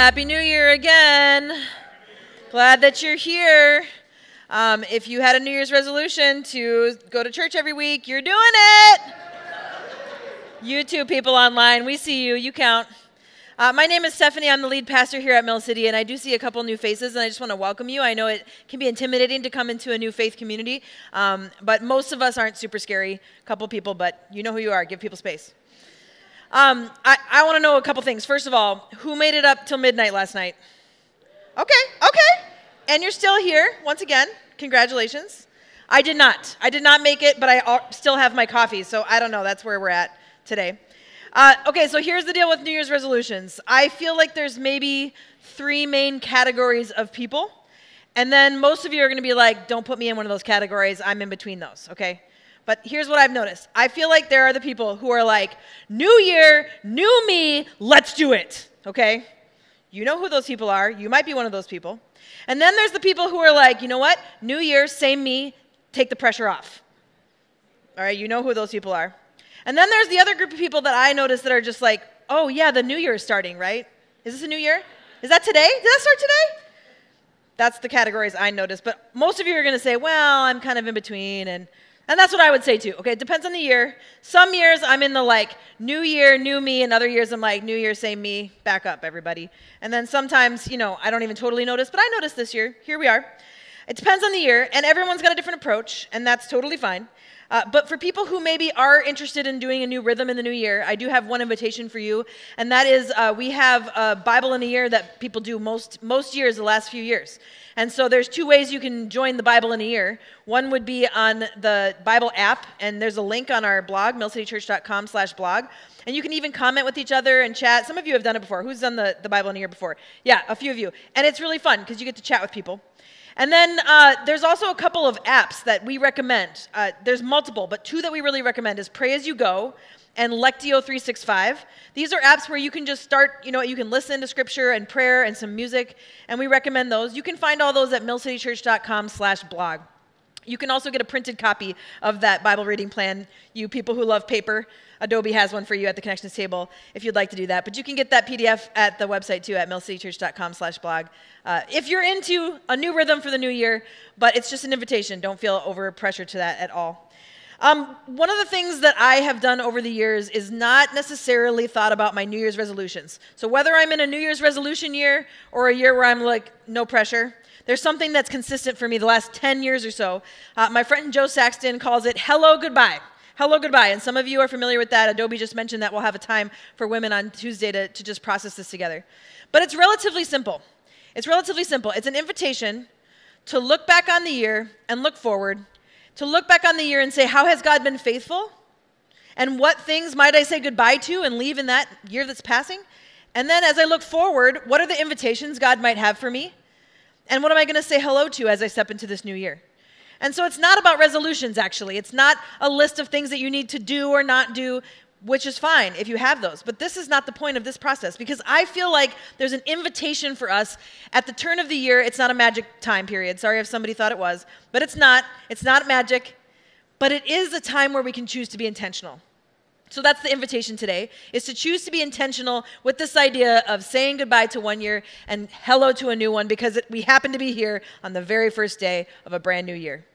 Happy New Year again. Glad that you're here. Um, if you had a New Year's resolution to go to church every week, you're doing it. you two people online, we see you, you count. Uh, my name is Stephanie. I'm the lead pastor here at Mill City, and I do see a couple new faces, and I just want to welcome you. I know it can be intimidating to come into a new faith community, um, but most of us aren't super scary. A couple people, but you know who you are. Give people space. Um, I, I want to know a couple things. First of all, who made it up till midnight last night? Okay, okay. And you're still here, once again. Congratulations. I did not. I did not make it, but I still have my coffee, so I don't know. That's where we're at today. Uh, okay, so here's the deal with New Year's resolutions. I feel like there's maybe three main categories of people. And then most of you are going to be like, don't put me in one of those categories. I'm in between those, okay? But here's what I've noticed I feel like there are the people who are like, new year, new me, let's do it, okay? You know who those people are. You might be one of those people. And then there's the people who are like, you know what? New year, same me, take the pressure off. All right, you know who those people are. And then there's the other group of people that I notice that are just like, oh, yeah, the new year is starting, right? Is this a new year? Is that today? Did that start today? That's the categories I notice. But most of you are going to say, well, I'm kind of in between. And, and that's what I would say too. Okay, it depends on the year. Some years I'm in the like, new year, new me. And other years I'm like, new year, same me, back up, everybody. And then sometimes, you know, I don't even totally notice, but I noticed this year. Here we are. It depends on the year, and everyone's got a different approach, and that's totally fine. Uh, but for people who maybe are interested in doing a new rhythm in the new year, I do have one invitation for you, and that is uh, we have a Bible in a year that people do most most years the last few years. And so there's two ways you can join the Bible in a year. One would be on the Bible app, and there's a link on our blog, millcitychurch.com/blog. And you can even comment with each other and chat. Some of you have done it before. Who's done the, the Bible in a year before? Yeah, a few of you. And it's really fun because you get to chat with people. And then uh, there's also a couple of apps that we recommend. Uh, there's multiple, but two that we really recommend is Pray As You Go and Lectio 365. These are apps where you can just start, you know, you can listen to scripture and prayer and some music, and we recommend those. You can find all those at millcitychurch.com slash blog. You can also get a printed copy of that Bible reading plan. You people who love paper, Adobe has one for you at the connections table if you'd like to do that. But you can get that PDF at the website too at millcitychurch.com slash blog. Uh, if you're into a new rhythm for the new year, but it's just an invitation, don't feel over pressure to that at all. Um, one of the things that I have done over the years is not necessarily thought about my New Year's resolutions. So whether I'm in a New Year's resolution year or a year where I'm like, no pressure, there's something that's consistent for me the last 10 years or so. Uh, my friend Joe Saxton calls it hello, goodbye. Hello, goodbye. And some of you are familiar with that. Adobe just mentioned that we'll have a time for women on Tuesday to, to just process this together. But it's relatively simple. It's relatively simple. It's an invitation to look back on the year and look forward, to look back on the year and say, How has God been faithful? And what things might I say goodbye to and leave in that year that's passing? And then as I look forward, what are the invitations God might have for me? And what am I going to say hello to as I step into this new year? And so it's not about resolutions, actually. It's not a list of things that you need to do or not do, which is fine if you have those. But this is not the point of this process because I feel like there's an invitation for us at the turn of the year. It's not a magic time period. Sorry if somebody thought it was, but it's not. It's not magic, but it is a time where we can choose to be intentional. So that's the invitation today is to choose to be intentional with this idea of saying goodbye to one year and hello to a new one because it, we happen to be here on the very first day of a brand new year.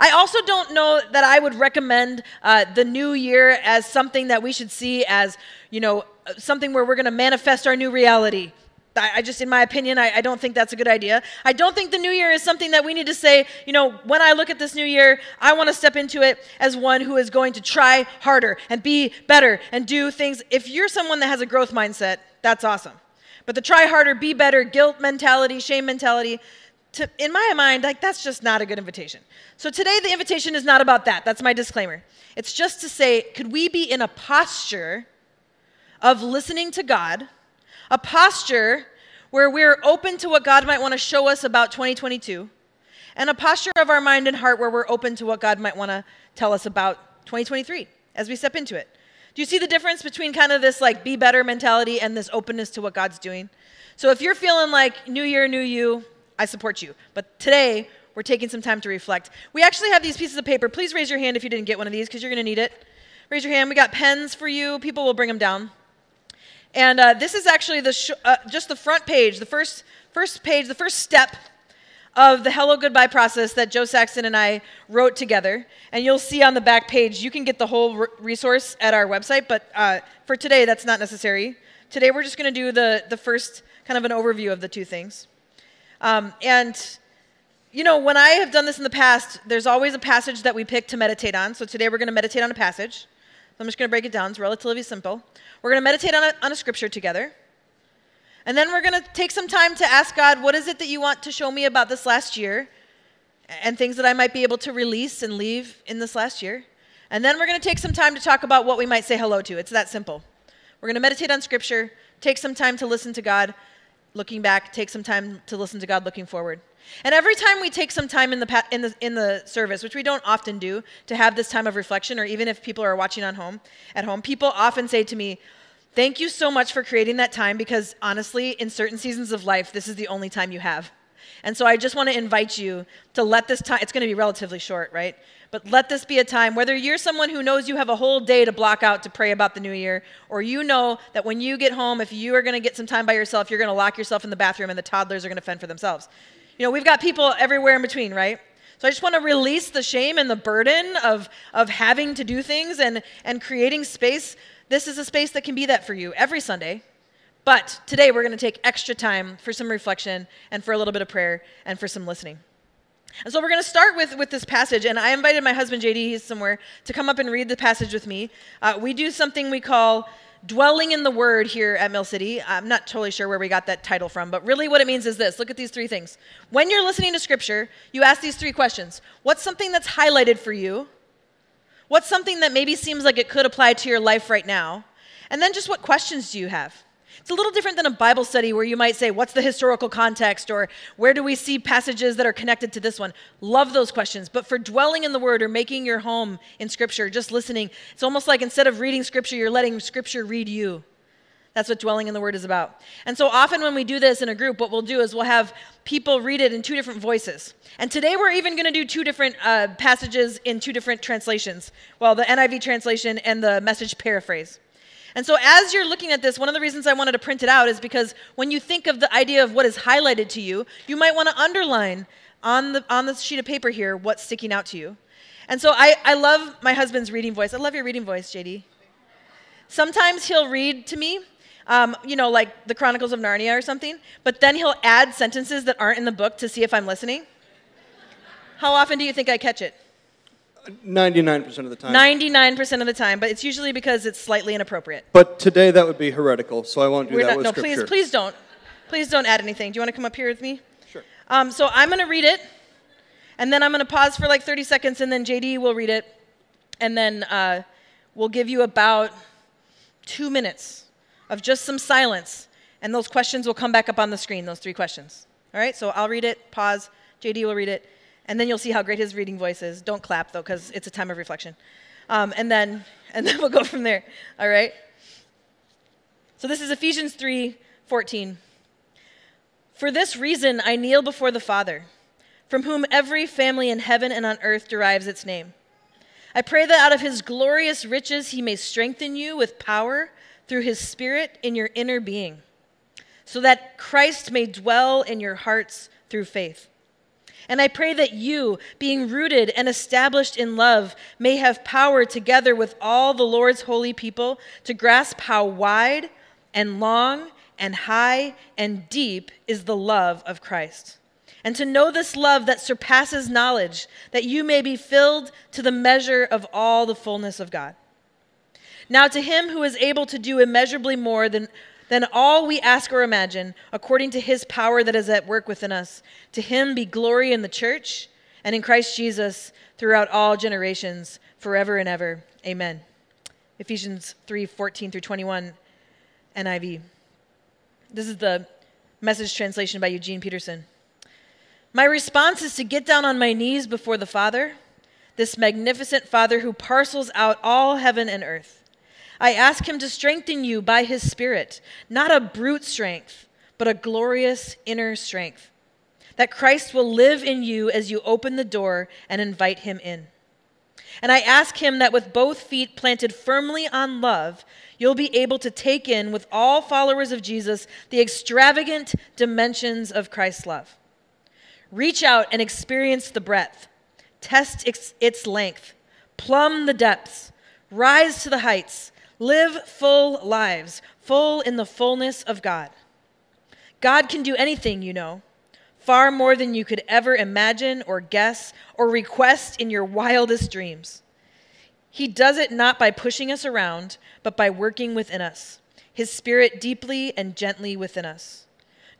I also don't know that I would recommend uh, the new year as something that we should see as, you know, something where we're going to manifest our new reality. I, just, in my opinion, I, I, don't think that's a good idea. I don't think the new year is something that we need to say, you know, when I look at this new year, I want to step into it as one who is going to try harder and be better and do things. If you're someone that has a growth mindset, that's awesome. But the try harder, be better, guilt mentality, shame mentality, to, in my mind, like that's just not a good invitation. So today, the invitation is not about that. That's my disclaimer. It's just to say, could we be in a posture of listening to God? A posture where we're open to what God might want to show us about 2022, and a posture of our mind and heart where we're open to what God might want to tell us about 2023 as we step into it. Do you see the difference between kind of this like be better mentality and this openness to what God's doing? So if you're feeling like new year, new you, I support you. But today, we're taking some time to reflect. We actually have these pieces of paper. Please raise your hand if you didn't get one of these because you're going to need it. Raise your hand. We got pens for you. People will bring them down. And uh, this is actually the sh- uh, just the front page, the first, first page, the first step of the Hello Goodbye process that Joe Saxon and I wrote together. And you'll see on the back page, you can get the whole re- resource at our website, but uh, for today, that's not necessary. Today, we're just going to do the, the first kind of an overview of the two things. Um, and, you know, when I have done this in the past, there's always a passage that we pick to meditate on. So today, we're going to meditate on a passage. I'm just going to break it down. It's relatively simple. We're going to meditate on a, on a scripture together. And then we're going to take some time to ask God, what is it that you want to show me about this last year? And things that I might be able to release and leave in this last year. And then we're going to take some time to talk about what we might say hello to. It's that simple. We're going to meditate on scripture, take some time to listen to God looking back, take some time to listen to God looking forward. And every time we take some time in the, in the, in the service, which we don't often do, to have this time of reflection, or even if people are watching on home, at home, people often say to me, Thank you so much for creating that time because honestly, in certain seasons of life, this is the only time you have. And so I just want to invite you to let this time, it's going to be relatively short, right? But let this be a time, whether you're someone who knows you have a whole day to block out to pray about the new year, or you know that when you get home, if you are going to get some time by yourself, you're going to lock yourself in the bathroom and the toddlers are going to fend for themselves. You know, we've got people everywhere in between, right? So I just want to release the shame and the burden of, of having to do things and, and creating space this is a space that can be that for you every Sunday. But today we're going to take extra time for some reflection and for a little bit of prayer and for some listening. And so we're going to start with, with this passage. And I invited my husband, JD, he's somewhere, to come up and read the passage with me. Uh, we do something we call dwelling in the word here at Mill City. I'm not totally sure where we got that title from, but really what it means is this look at these three things. When you're listening to scripture, you ask these three questions What's something that's highlighted for you? What's something that maybe seems like it could apply to your life right now? And then just what questions do you have? It's a little different than a Bible study where you might say, What's the historical context? or Where do we see passages that are connected to this one? Love those questions. But for dwelling in the Word or making your home in Scripture, just listening, it's almost like instead of reading Scripture, you're letting Scripture read you. That's what dwelling in the Word is about. And so often when we do this in a group, what we'll do is we'll have people read it in two different voices. And today we're even going to do two different uh, passages in two different translations. Well, the NIV translation and the message paraphrase. And so, as you're looking at this, one of the reasons I wanted to print it out is because when you think of the idea of what is highlighted to you, you might want to underline on the, on the sheet of paper here what's sticking out to you. And so, I, I love my husband's reading voice. I love your reading voice, JD. Sometimes he'll read to me um, you know, like the Chronicles of Narnia or something, but then he'll add sentences that aren't in the book to see if I'm listening. How often do you think I catch it? 99% of the time. 99% of the time, but it's usually because it's slightly inappropriate. But today that would be heretical, so I won't do We're that not, with no, scripture. please, please don't. Please don't add anything. Do you want to come up here with me? Sure. Um, so I'm going to read it, and then I'm going to pause for like 30 seconds, and then JD will read it, and then uh, we'll give you about two minutes of just some silence, and those questions will come back up on the screen, those three questions. All right, so I'll read it, pause, JD will read it, and then you'll see how great his reading voice is. Don't clap, though, because it's a time of reflection. Um, and, then, and then we'll go from there. All right? So this is Ephesians 3 14. For this reason, I kneel before the Father, from whom every family in heaven and on earth derives its name. I pray that out of his glorious riches he may strengthen you with power through his Spirit in your inner being, so that Christ may dwell in your hearts through faith. And I pray that you, being rooted and established in love, may have power together with all the Lord's holy people to grasp how wide and long and high and deep is the love of Christ. And to know this love that surpasses knowledge, that you may be filled to the measure of all the fullness of God. Now, to him who is able to do immeasurably more than, than all we ask or imagine, according to his power that is at work within us, to him be glory in the church and in Christ Jesus throughout all generations, forever and ever. Amen. Ephesians 3 14 through 21, NIV. This is the message translation by Eugene Peterson. My response is to get down on my knees before the Father, this magnificent Father who parcels out all heaven and earth. I ask him to strengthen you by his Spirit, not a brute strength, but a glorious inner strength. That Christ will live in you as you open the door and invite him in. And I ask him that with both feet planted firmly on love, you'll be able to take in, with all followers of Jesus, the extravagant dimensions of Christ's love. Reach out and experience the breadth, test its length, plumb the depths, rise to the heights, live full lives, full in the fullness of God. God can do anything, you know far more than you could ever imagine or guess or request in your wildest dreams. He does it not by pushing us around, but by working within us, His Spirit deeply and gently within us.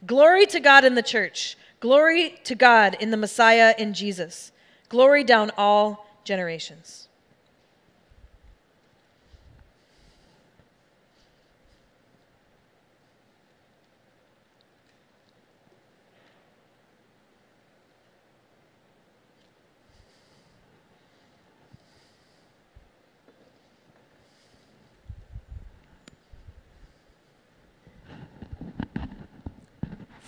Glory to God in the church. Glory to God in the Messiah in Jesus. Glory down all generations.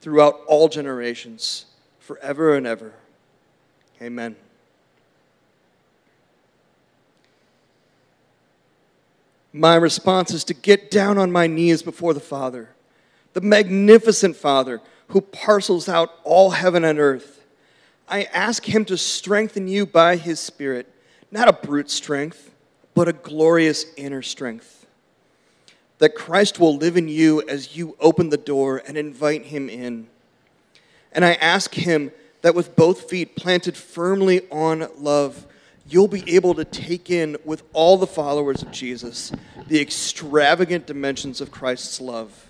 throughout all generations, forever and ever. Amen. My response is to get down on my knees before the Father, the magnificent Father who parcels out all heaven and earth. I ask Him to strengthen you by His Spirit, not a brute strength, but a glorious inner strength that Christ will live in you as you open the door and invite him in. And I ask him that with both feet planted firmly on love, you'll be able to take in with all the followers of Jesus the extravagant dimensions of Christ's love.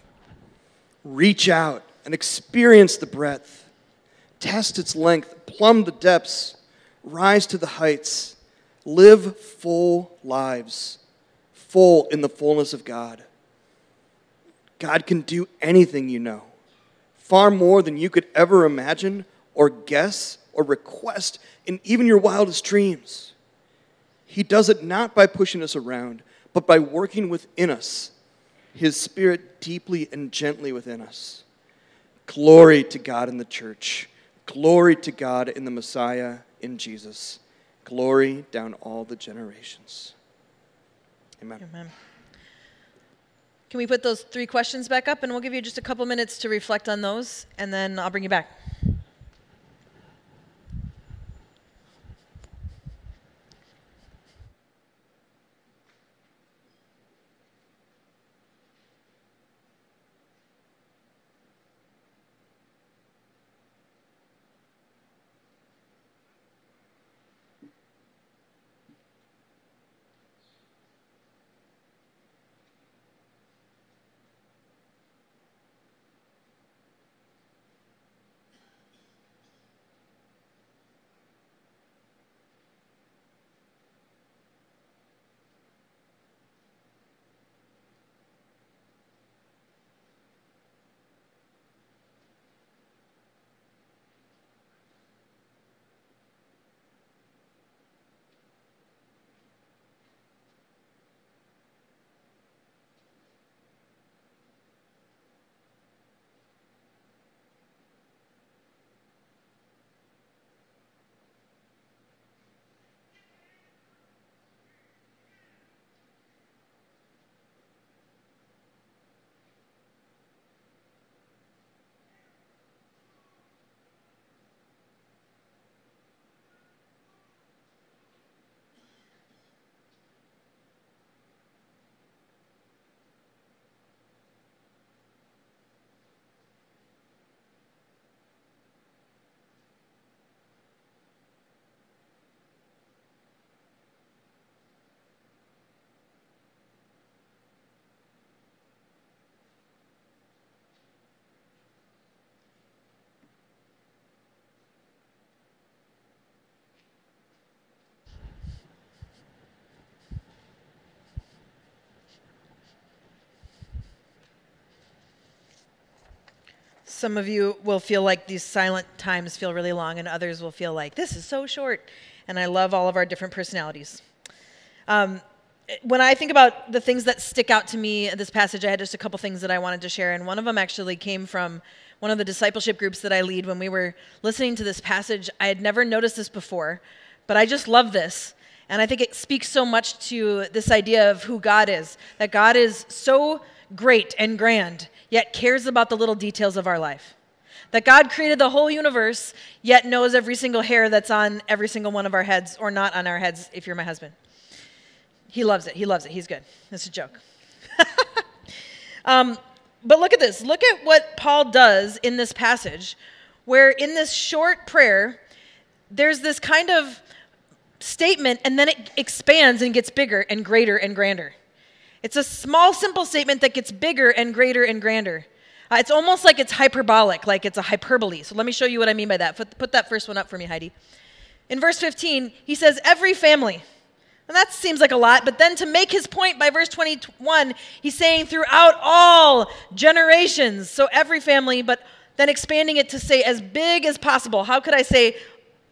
Reach out and experience the breadth, test its length, plumb the depths, rise to the heights, live full lives, full in the fullness of God. God can do anything you know, far more than you could ever imagine or guess or request in even your wildest dreams. He does it not by pushing us around, but by working within us, His Spirit deeply and gently within us. Glory to God in the church. Glory to God in the Messiah, in Jesus. Glory down all the generations. Amen. Amen. Can we put those three questions back up? And we'll give you just a couple minutes to reflect on those, and then I'll bring you back. Some of you will feel like these silent times feel really long, and others will feel like this is so short. And I love all of our different personalities. Um, when I think about the things that stick out to me in this passage, I had just a couple things that I wanted to share, and one of them actually came from one of the discipleship groups that I lead. When we were listening to this passage, I had never noticed this before, but I just love this. And I think it speaks so much to this idea of who God is that God is so great and grand, yet cares about the little details of our life. That God created the whole universe, yet knows every single hair that's on every single one of our heads, or not on our heads if you're my husband. He loves it. He loves it. He's good. It's a joke. um, but look at this. Look at what Paul does in this passage, where in this short prayer, there's this kind of statement, and then it expands and gets bigger and greater and grander. It's a small, simple statement that gets bigger and greater and grander. Uh, it's almost like it's hyperbolic, like it's a hyperbole. So let me show you what I mean by that. Put, put that first one up for me, Heidi. In verse 15, he says, Every family. And that seems like a lot, but then to make his point by verse 21, he's saying throughout all generations. So every family, but then expanding it to say as big as possible. How could I say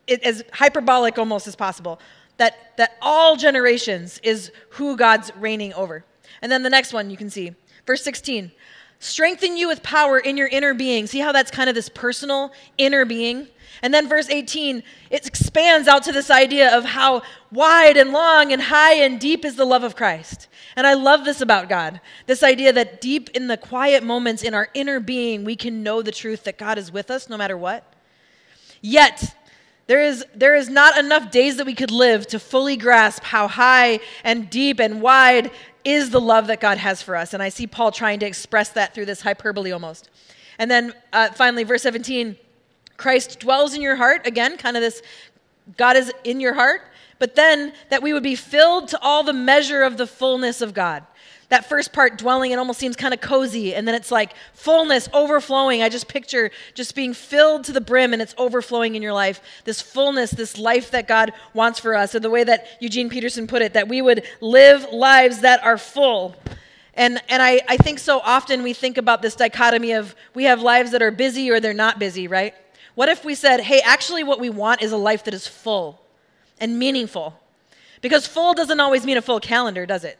it as hyperbolic almost as possible? That, that all generations is who God's reigning over. And then the next one you can see, verse 16 strengthen you with power in your inner being. See how that's kind of this personal inner being? And then verse 18, it expands out to this idea of how wide and long and high and deep is the love of Christ. And I love this about God this idea that deep in the quiet moments in our inner being, we can know the truth that God is with us no matter what. Yet, there is, there is not enough days that we could live to fully grasp how high and deep and wide is the love that God has for us. And I see Paul trying to express that through this hyperbole almost. And then uh, finally, verse 17 Christ dwells in your heart. Again, kind of this God is in your heart. But then that we would be filled to all the measure of the fullness of God. That first part dwelling it almost seems kind of cozy and then it's like fullness overflowing. I just picture just being filled to the brim and it's overflowing in your life this fullness this life that god wants for us. Or the way that eugene peterson put it that we would live lives that are full. And, and I, I think so often we think about this dichotomy of we have lives that are busy or they're not busy, right? What if we said, hey, actually, what we want is a life that is full and meaningful? Because full doesn't always mean a full calendar, does it?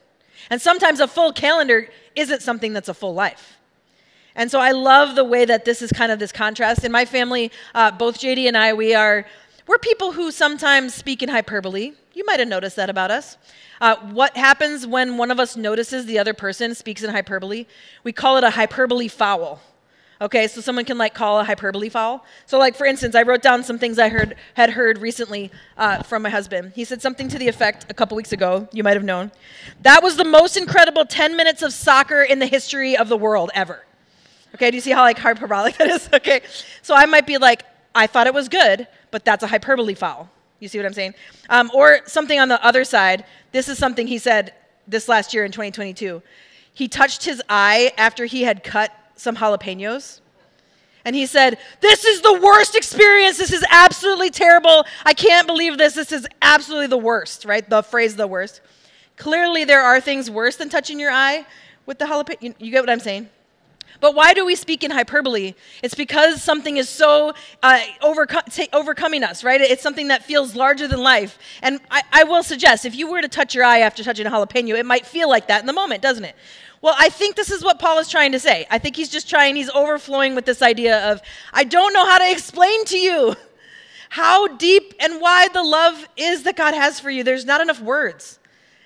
And sometimes a full calendar isn't something that's a full life. And so I love the way that this is kind of this contrast. In my family, uh, both JD and I, we are we're people who sometimes speak in hyperbole. You might have noticed that about us. Uh, what happens when one of us notices the other person speaks in hyperbole? We call it a hyperbole foul. Okay, so someone can like call a hyperbole foul. So, like for instance, I wrote down some things I heard had heard recently uh, from my husband. He said something to the effect a couple weeks ago. You might have known that was the most incredible 10 minutes of soccer in the history of the world ever. Okay, do you see how like hyperbolic that is? Okay, so I might be like, I thought it was good, but that's a hyperbole foul. You see what I'm saying? Um, or something on the other side. This is something he said this last year in 2022. He touched his eye after he had cut some jalapenos. And he said, This is the worst experience. This is absolutely terrible. I can't believe this. This is absolutely the worst, right? The phrase the worst. Clearly, there are things worse than touching your eye with the jalapeno. You, you get what I'm saying? But why do we speak in hyperbole? It's because something is so uh, overco- overcoming us, right? It's something that feels larger than life. And I, I will suggest if you were to touch your eye after touching a jalapeno, it might feel like that in the moment, doesn't it? Well, I think this is what Paul is trying to say. I think he's just trying, he's overflowing with this idea of, I don't know how to explain to you how deep and wide the love is that God has for you. There's not enough words.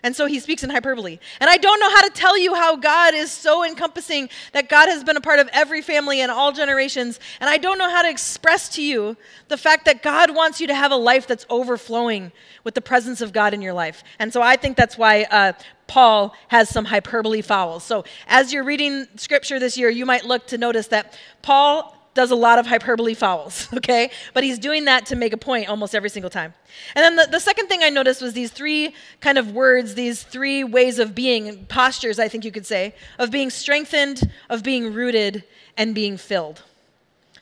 And so he speaks in hyperbole. And I don't know how to tell you how God is so encompassing that God has been a part of every family and all generations. And I don't know how to express to you the fact that God wants you to have a life that's overflowing with the presence of God in your life. And so I think that's why uh, Paul has some hyperbole fouls. So as you're reading scripture this year, you might look to notice that Paul does a lot of hyperbole fouls, okay? But he's doing that to make a point almost every single time. And then the, the second thing I noticed was these three kind of words, these three ways of being, postures, I think you could say, of being strengthened, of being rooted, and being filled.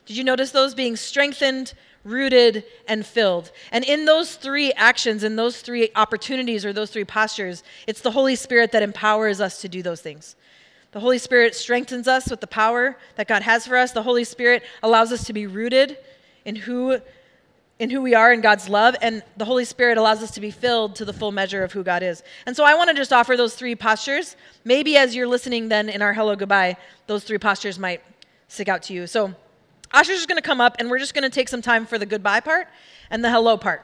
Did you notice those? Being strengthened, rooted, and filled. And in those three actions, in those three opportunities or those three postures, it's the Holy Spirit that empowers us to do those things. The Holy Spirit strengthens us with the power that God has for us. The Holy Spirit allows us to be rooted in who in who we are in God's love, and the Holy Spirit allows us to be filled to the full measure of who God is. And so I want to just offer those three postures. Maybe as you're listening, then in our hello goodbye, those three postures might stick out to you. So Asher's just going to come up, and we're just going to take some time for the goodbye part and the hello part.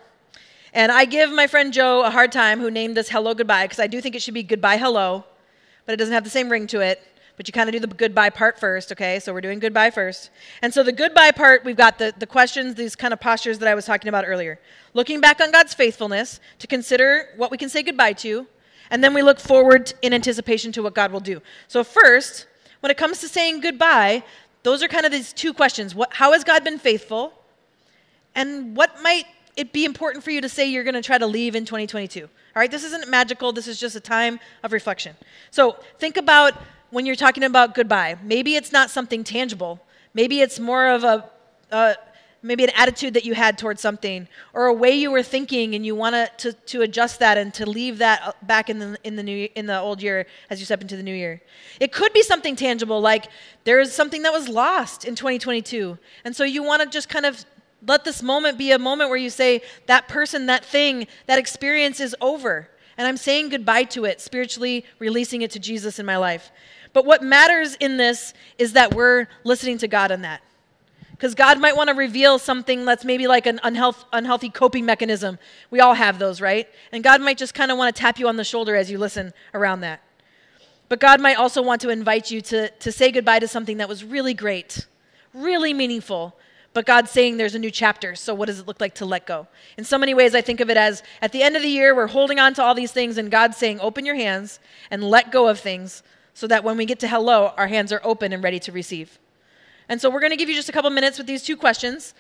And I give my friend Joe a hard time who named this hello goodbye because I do think it should be goodbye hello, but it doesn't have the same ring to it but you kind of do the goodbye part first, okay? So we're doing goodbye first. And so the goodbye part, we've got the, the questions, these kind of postures that I was talking about earlier. Looking back on God's faithfulness to consider what we can say goodbye to, and then we look forward in anticipation to what God will do. So, first, when it comes to saying goodbye, those are kind of these two questions. What, how has God been faithful? And what might it be important for you to say you're going to try to leave in 2022? All right, this isn't magical, this is just a time of reflection. So, think about when you're talking about goodbye. Maybe it's not something tangible. Maybe it's more of a, maybe an attitude that you had towards something or a way you were thinking and you want to, to adjust that and to leave that uh, back in the, in, the new, in the old year as you step into the new year. It could be something tangible like there is something that was lost in 2022. And so you want to just kind of let this moment be a moment where you say, that person, that thing, that experience is over. And I'm saying goodbye to it, spiritually releasing it to Jesus in my life. But what matters in this is that we're listening to God in that. Because God might want to reveal something that's maybe like an unhealth, unhealthy coping mechanism. We all have those, right? And God might just kind of want to tap you on the shoulder as you listen around that. But God might also want to invite you to, to say goodbye to something that was really great, really meaningful, but God's saying there's a new chapter. So, what does it look like to let go? In so many ways, I think of it as at the end of the year, we're holding on to all these things, and God's saying, open your hands and let go of things so that when we get to hello, our hands are open and ready to receive. And so we're going to give you just a couple minutes with these two questions.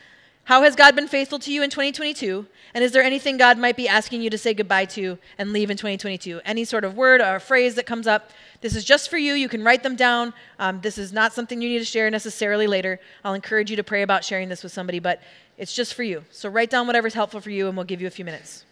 How has God been faithful to you in 2022? And is there anything God might be asking you to say goodbye to and leave in 2022? Any sort of word or phrase that comes up. This is just for you. You can write them down. Um, this is not something you need to share necessarily later. I'll encourage you to pray about sharing this with somebody, but it's just for you. So write down whatever's helpful for you, and we'll give you a few minutes.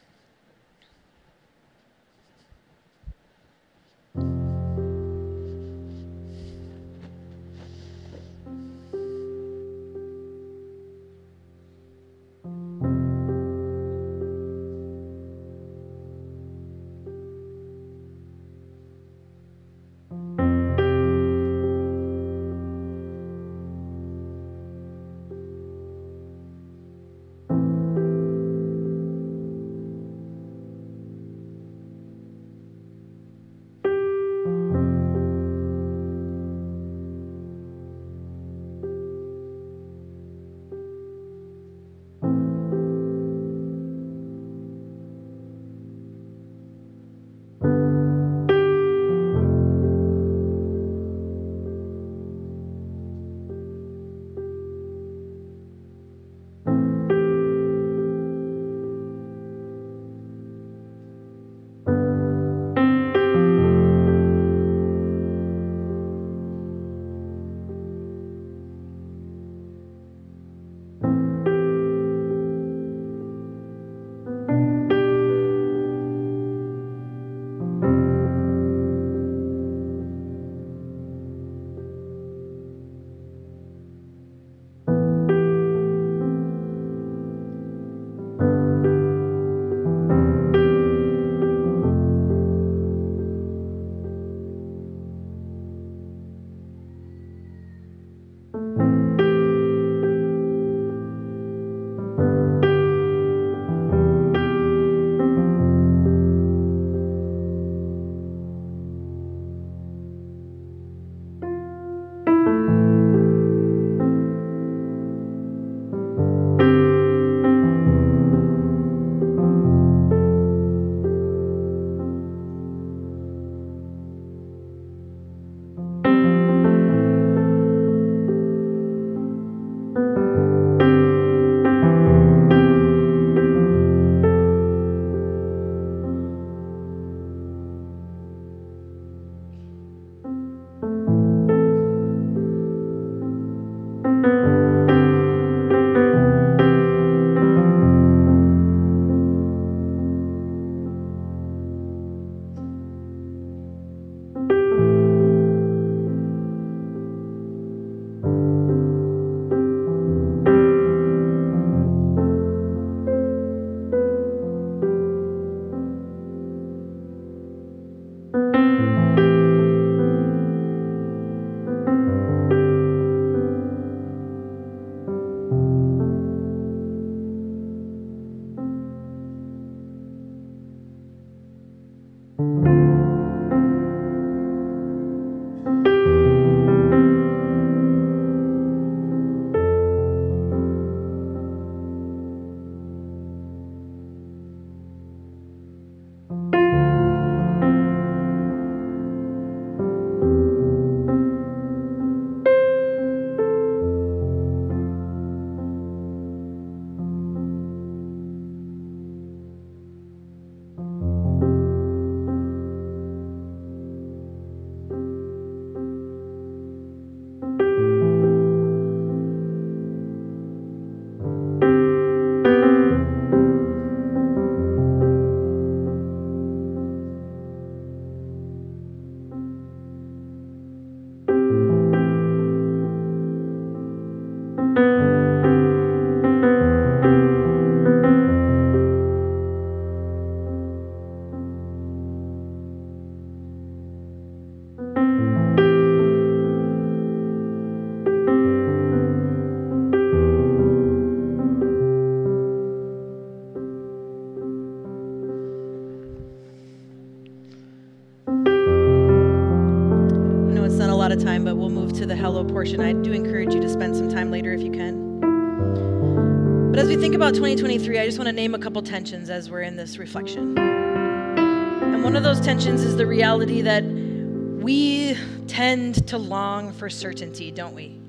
About 2023, I just want to name a couple tensions as we're in this reflection. And one of those tensions is the reality that we tend to long for certainty, don't we?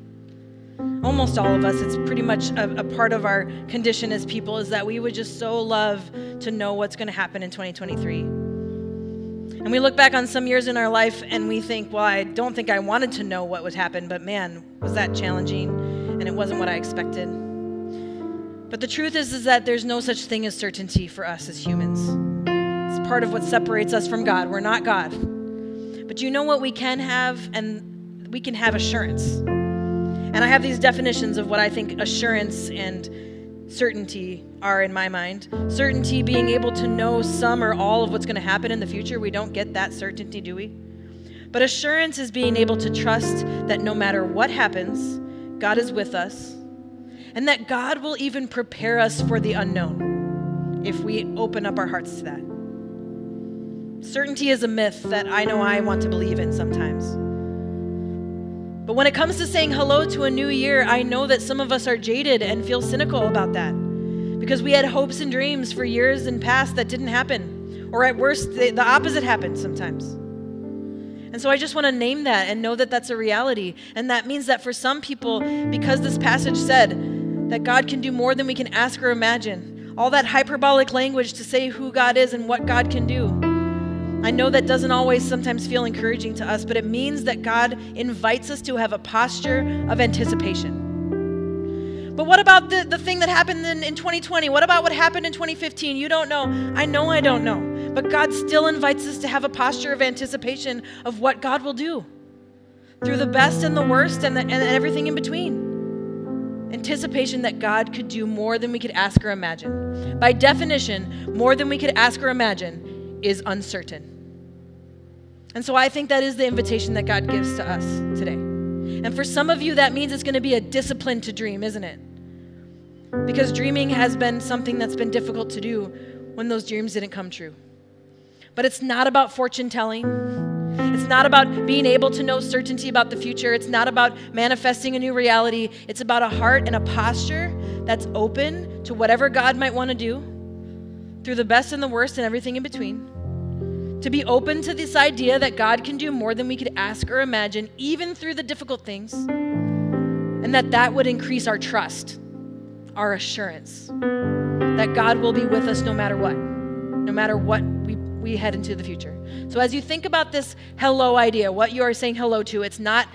Almost all of us, it's pretty much a, a part of our condition as people, is that we would just so love to know what's going to happen in 2023. And we look back on some years in our life and we think, well, I don't think I wanted to know what would happen, but man, was that challenging and it wasn't what I expected. But the truth is, is that there's no such thing as certainty for us as humans. It's part of what separates us from God. We're not God. But you know what we can have? And we can have assurance. And I have these definitions of what I think assurance and certainty are in my mind. Certainty being able to know some or all of what's going to happen in the future. We don't get that certainty, do we? But assurance is being able to trust that no matter what happens, God is with us and that God will even prepare us for the unknown if we open up our hearts to that. Certainty is a myth that I know I want to believe in sometimes. But when it comes to saying hello to a new year, I know that some of us are jaded and feel cynical about that because we had hopes and dreams for years in past that didn't happen. Or at worst, the, the opposite happened sometimes. And so I just want to name that and know that that's a reality. And that means that for some people, because this passage said, that God can do more than we can ask or imagine. All that hyperbolic language to say who God is and what God can do. I know that doesn't always sometimes feel encouraging to us, but it means that God invites us to have a posture of anticipation. But what about the, the thing that happened in, in 2020? What about what happened in 2015? You don't know. I know I don't know. But God still invites us to have a posture of anticipation of what God will do through the best and the worst and, the, and everything in between anticipation that God could do more than we could ask or imagine. By definition, more than we could ask or imagine is uncertain. And so I think that is the invitation that God gives to us today. And for some of you, that means it's going to be a discipline to dream, isn't it? Because dreaming has been something that's been difficult to do when those dreams didn't come true. But it's not about fortune telling. It's not about being able to know certainty about the future. It's not about manifesting a new reality. It's about a heart and a posture that's open to whatever God might want to do through the best and the worst and everything in between. To be open to this idea that God can do more than we could ask or imagine, even through the difficult things, and that that would increase our trust, our assurance that God will be with us no matter what, no matter what we we head into the future. So, as you think about this hello idea, what you are saying hello to, it's not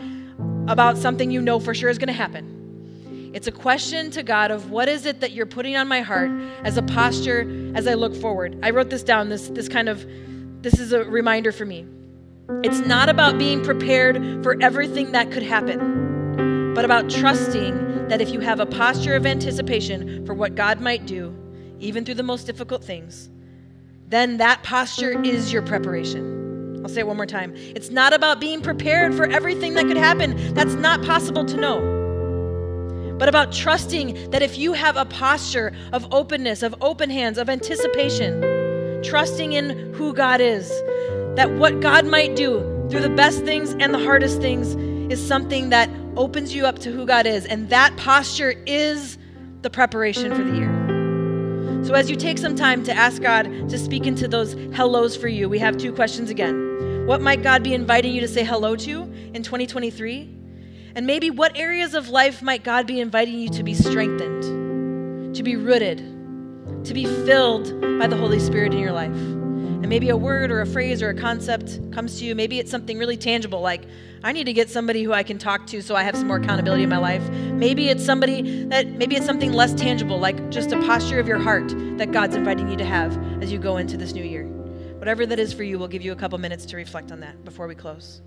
about something you know for sure is going to happen. It's a question to God of what is it that you're putting on my heart as a posture as I look forward. I wrote this down, this, this kind of, this is a reminder for me. It's not about being prepared for everything that could happen, but about trusting that if you have a posture of anticipation for what God might do, even through the most difficult things, then that posture is your preparation. I'll say it one more time. It's not about being prepared for everything that could happen. That's not possible to know. But about trusting that if you have a posture of openness, of open hands, of anticipation, trusting in who God is, that what God might do through the best things and the hardest things is something that opens you up to who God is. And that posture is the preparation for the year. So, as you take some time to ask God to speak into those hellos for you, we have two questions again. What might God be inviting you to say hello to in 2023? And maybe what areas of life might God be inviting you to be strengthened, to be rooted, to be filled by the Holy Spirit in your life? And maybe a word or a phrase or a concept comes to you. Maybe it's something really tangible, like, I need to get somebody who I can talk to so I have some more accountability in my life. Maybe it's somebody that, maybe it's something less tangible, like just a posture of your heart that God's inviting you to have as you go into this new year. Whatever that is for you, we'll give you a couple minutes to reflect on that before we close.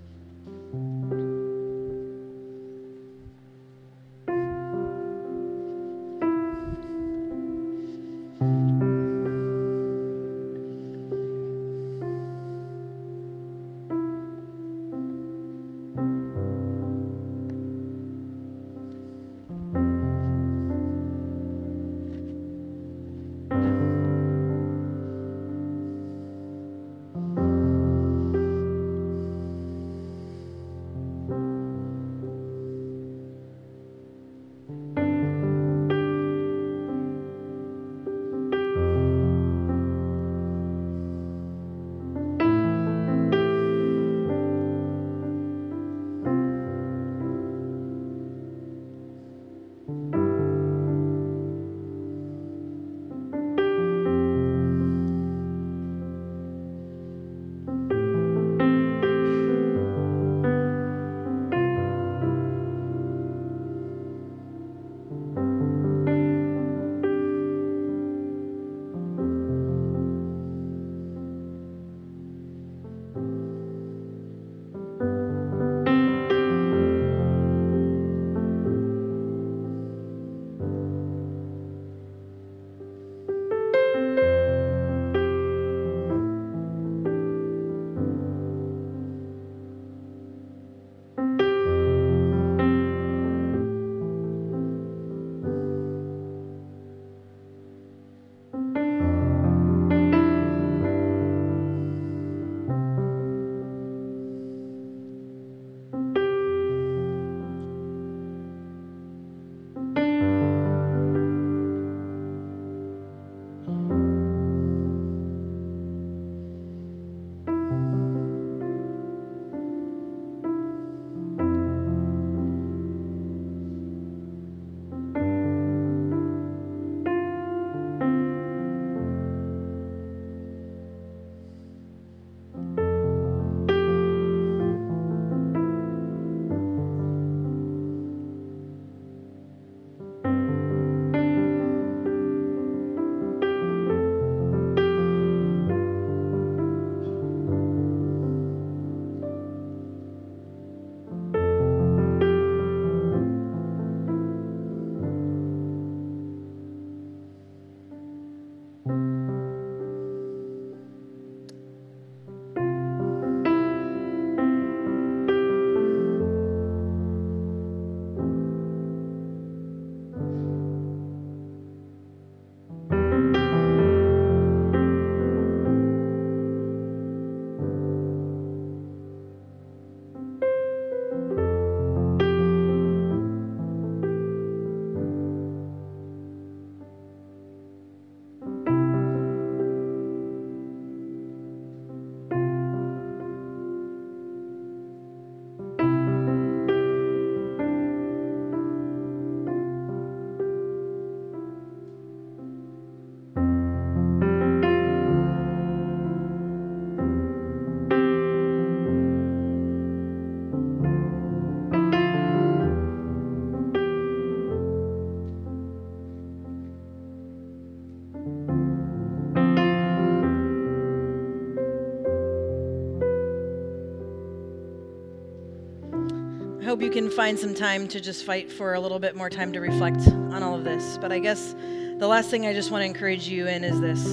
Hope you can find some time to just fight for a little bit more time to reflect on all of this. But I guess the last thing I just want to encourage you in is this.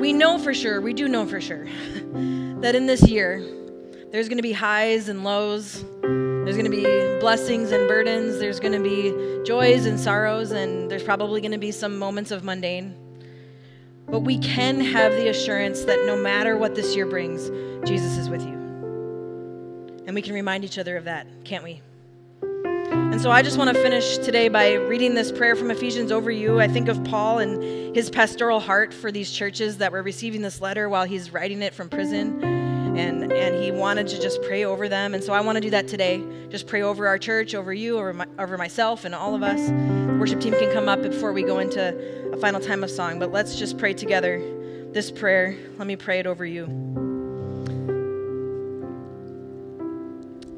We know for sure, we do know for sure, that in this year, there's going to be highs and lows. There's going to be blessings and burdens. There's going to be joys and sorrows, and there's probably going to be some moments of mundane. But we can have the assurance that no matter what this year brings, Jesus is with you. And we can remind each other of that, can't we? And so I just want to finish today by reading this prayer from Ephesians over you. I think of Paul and his pastoral heart for these churches that were receiving this letter while he's writing it from prison. And, and he wanted to just pray over them. And so I want to do that today. Just pray over our church, over you, over, my, over myself, and all of us. The worship team can come up before we go into a final time of song. But let's just pray together this prayer. Let me pray it over you.